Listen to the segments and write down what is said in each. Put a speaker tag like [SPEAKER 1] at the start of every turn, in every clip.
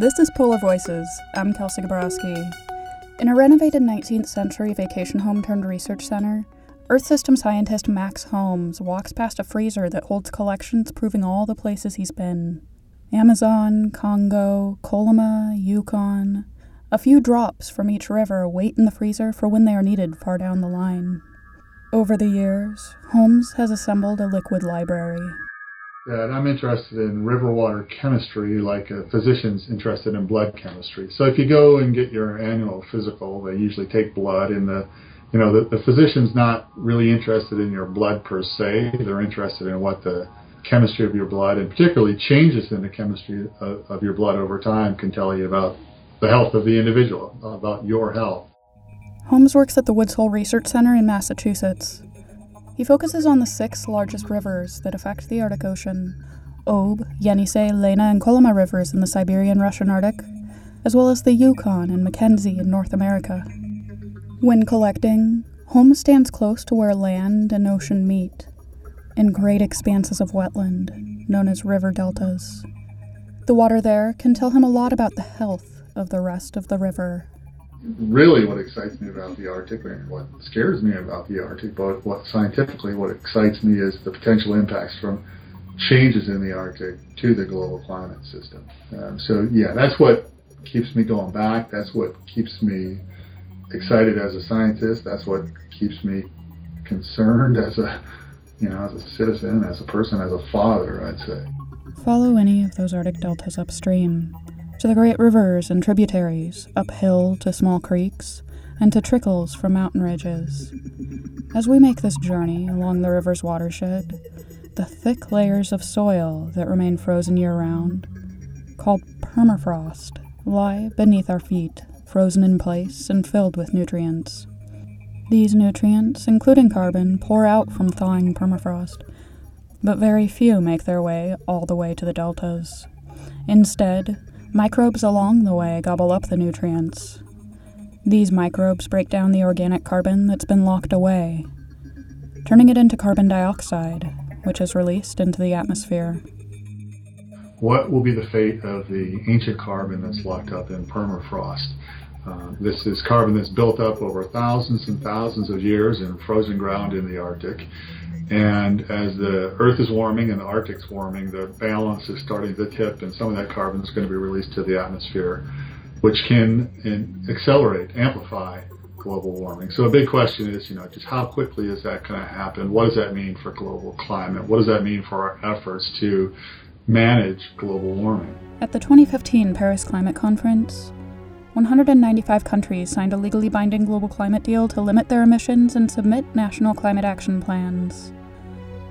[SPEAKER 1] This is Polar Voices. I'm Kelsey Gobroski. In a renovated 19th century vacation home turned research center, Earth system scientist Max Holmes walks past a freezer that holds collections proving all the places he's been Amazon, Congo, Kolyma, Yukon. A few drops from each river wait in the freezer for when they are needed far down the line. Over the years, Holmes has assembled a liquid library
[SPEAKER 2] that I'm interested in river water chemistry like a physician's interested in blood chemistry. So if you go and get your annual physical, they usually take blood and the you know, the, the physician's not really interested in your blood per se. They're interested in what the chemistry of your blood and particularly changes in the chemistry of, of your blood over time can tell you about the health of the individual, about your health.
[SPEAKER 1] Holmes works at the Woods Hole Research Center in Massachusetts. He focuses on the six largest rivers that affect the Arctic Ocean Ob, Yenisei, Lena, and Kolyma rivers in the Siberian Russian Arctic, as well as the Yukon and Mackenzie in North America. When collecting, Holmes stands close to where land and ocean meet, in great expanses of wetland, known as river deltas. The water there can tell him a lot about the health of the rest of the river
[SPEAKER 2] really what excites me about the Arctic and what scares me about the Arctic, but what scientifically what excites me is the potential impacts from changes in the Arctic to the global climate system. Um, so yeah, that's what keeps me going back. That's what keeps me excited as a scientist. That's what keeps me concerned as a you know as a citizen, as a person, as a father. I'd say.
[SPEAKER 1] Follow any of those Arctic deltas upstream to the great rivers and tributaries, uphill to small creeks, and to trickles from mountain ridges. As we make this journey along the river's watershed, the thick layers of soil that remain frozen year round, called permafrost, lie beneath our feet, frozen in place and filled with nutrients. These nutrients, including carbon, pour out from thawing permafrost, but very few make their way all the way to the deltas. Instead, Microbes along the way gobble up the nutrients. These microbes break down the organic carbon that's been locked away, turning it into carbon dioxide, which is released into the atmosphere.
[SPEAKER 2] What will be the fate of the ancient carbon that's locked up in permafrost? Uh, this is carbon that's built up over thousands and thousands of years in frozen ground in the Arctic. And as the Earth is warming and the Arctic's warming, the balance is starting to tip, and some of that carbon is going to be released to the atmosphere, which can in, accelerate, amplify global warming. So a big question is, you know, just how quickly is that going to happen? What does that mean for global climate? What does that mean for our efforts to manage global warming?
[SPEAKER 1] At the 2015 Paris Climate Conference, 195 countries signed a legally binding global climate deal to limit their emissions and submit national climate action plans.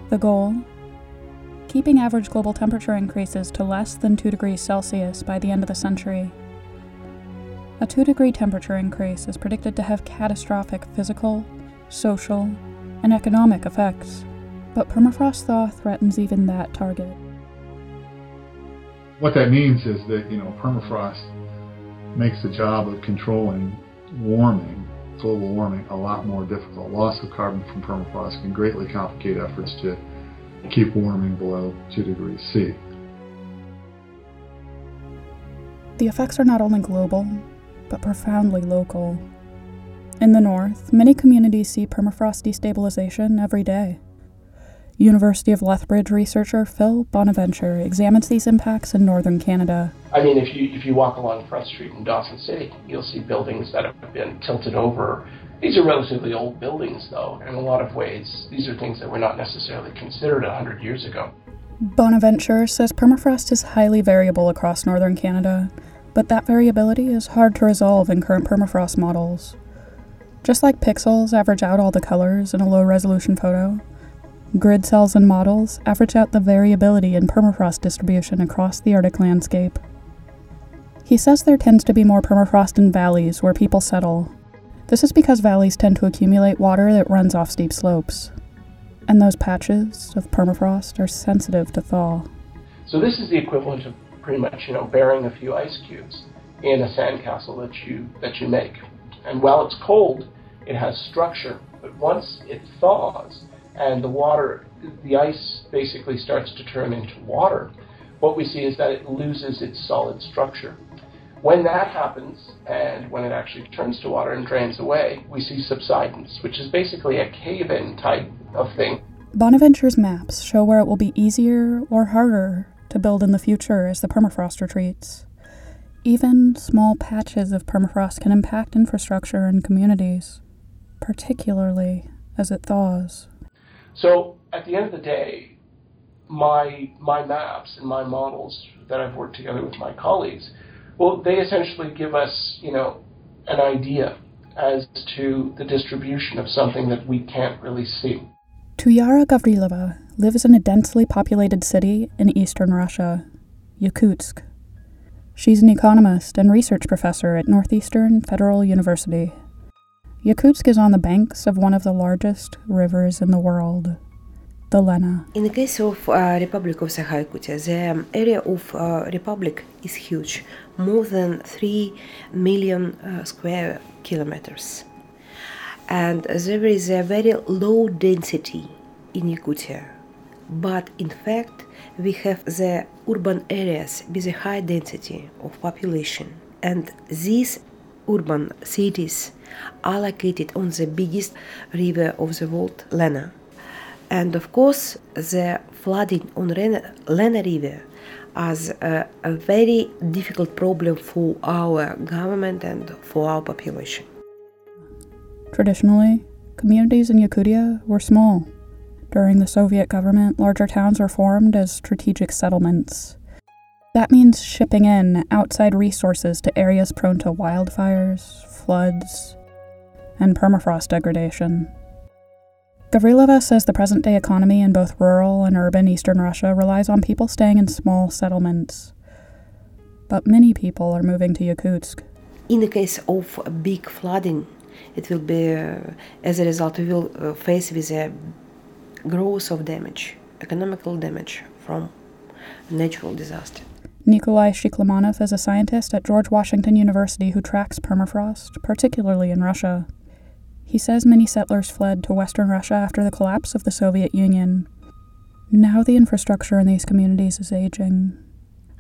[SPEAKER 1] The goal? Keeping average global temperature increases to less than 2 degrees Celsius by the end of the century. A 2 degree temperature increase is predicted to have catastrophic physical, social, and economic effects, but permafrost thaw threatens even that target.
[SPEAKER 2] What that means is that, you know, permafrost makes the job of controlling warming, global warming, a lot more difficult. Loss of carbon from permafrost can greatly complicate efforts to keep warming below 2 degrees C.
[SPEAKER 1] The effects are not only global, but profoundly local. In the north, many communities see permafrost destabilization every day. University of Lethbridge researcher Phil Bonnaventure examines these impacts in northern Canada.
[SPEAKER 3] I mean, if you if you walk along Front Street in Dawson City, you'll see buildings that have been tilted over. These are relatively old buildings, though. In a lot of ways, these are things that were not necessarily considered 100 years ago.
[SPEAKER 1] Bonnaventure says permafrost is highly variable across northern Canada, but that variability is hard to resolve in current permafrost models. Just like pixels average out all the colors in a low resolution photo, Grid cells and models average out the variability in permafrost distribution across the Arctic landscape. He says there tends to be more permafrost in valleys where people settle. This is because valleys tend to accumulate water that runs off steep slopes, and those patches of permafrost are sensitive to thaw.
[SPEAKER 3] So this is the equivalent of pretty much, you know, burying a few ice cubes in a sandcastle that you that you make. And while it's cold, it has structure, but once it thaws, and the water, the ice basically starts to turn into water, what we see is that it loses its solid structure. When that happens, and when it actually turns to water and drains away, we see subsidence, which is basically a cave in type of thing.
[SPEAKER 1] Bonnaventure's maps show where it will be easier or harder to build in the future as the permafrost retreats. Even small patches of permafrost can impact infrastructure and communities, particularly as it thaws.
[SPEAKER 3] So, at the end of the day, my, my maps and my models that I've worked together with my colleagues, well, they essentially give us, you know, an idea as to the distribution of something that we can't really see.
[SPEAKER 1] Tuyara Gavrilova lives in a densely populated city in eastern Russia, Yakutsk. She's an economist and research professor at Northeastern Federal University. Yakutsk is on the banks of one of the largest rivers in the world, the Lena.
[SPEAKER 4] In the case of uh, Republic of Sakha Yakutia, the area of uh, Republic is huge, more than 3 million uh, square kilometers and there is a very low density in Yakutia. But in fact, we have the urban areas with a high density of population, and these urban cities are located on the biggest river of the world, Lena. And of course, the flooding on Lena, Lena River as a, a very difficult problem for our government and for our population.
[SPEAKER 1] Traditionally, communities in Yakutia were small. During the Soviet government, larger towns were formed as strategic settlements. That means shipping in outside resources to areas prone to wildfires, floods, and permafrost degradation. Gavrilova says the present day economy in both rural and urban eastern Russia relies on people staying in small settlements. But many people are moving to Yakutsk.
[SPEAKER 4] In the case of a big flooding, it will be, uh, as a result, we will uh, face with a growth of damage, economical damage from natural disaster.
[SPEAKER 1] Nikolai Shiklomanov is a scientist at George Washington University who tracks permafrost, particularly in Russia. He says many settlers fled to Western Russia after the collapse of the Soviet Union. Now the infrastructure in these communities is aging.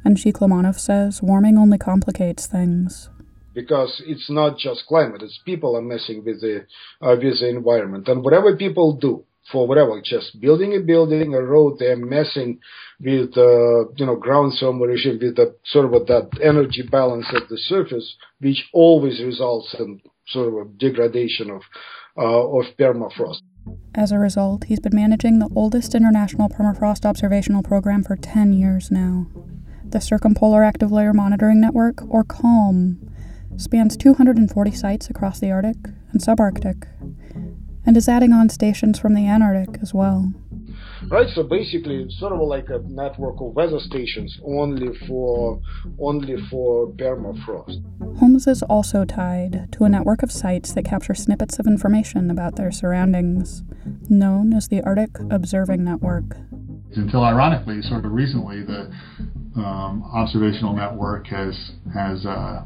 [SPEAKER 1] And Shiklomanov says warming only complicates things
[SPEAKER 5] because it's not just climate; it's people are messing with the uh, with the environment, and whatever people do for whatever, just building a building, a road, they're messing with uh, you know ground thermal regime, with the sort of that energy balance at the surface, which always results in sort of a degradation of uh, of permafrost.
[SPEAKER 1] As a result, he's been managing the oldest international permafrost observational program for 10 years now. The Circumpolar Active Layer Monitoring Network, or CALM, spans 240 sites across the Arctic and subarctic, and is adding on stations from the Antarctic as well.
[SPEAKER 5] Right, so basically, it's sort of like a network of weather stations only for only for permafrost.
[SPEAKER 1] Holmes is also tied to a network of sites that capture snippets of information about their surroundings, known as the Arctic Observing Network.
[SPEAKER 2] Until ironically, sort of recently, the um, observational network has has uh,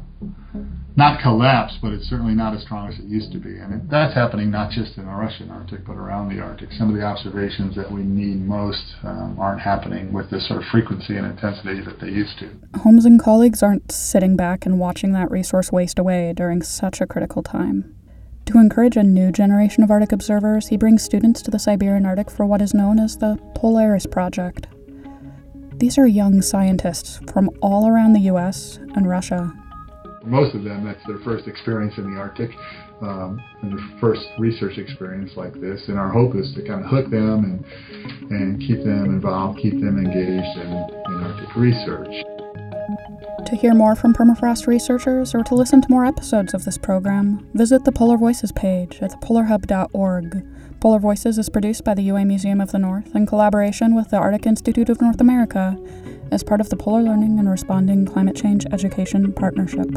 [SPEAKER 2] not collapsed, but it's certainly not as strong as it used to be. And it, that's happening not just in the Russian Arctic, but around the Arctic. Some of the observations that we need most um, aren't happening with the sort of frequency and intensity that they used to.
[SPEAKER 1] Holmes and colleagues aren't sitting back and watching that resource waste away during such a critical time. To encourage a new generation of Arctic observers, he brings students to the Siberian Arctic for what is known as the Polaris Project. These are young scientists from all around the US and Russia
[SPEAKER 2] most of them, that's their first experience in the Arctic um, and their first research experience like this. And our hope is to kind of hook them and, and keep them involved, keep them engaged in, in Arctic research.
[SPEAKER 1] To hear more from permafrost researchers or to listen to more episodes of this program, visit the Polar Voices page at thepolarhub.org. Polar Voices is produced by the UA Museum of the North in collaboration with the Arctic Institute of North America as part of the Polar Learning and Responding Climate Change Education Partnership.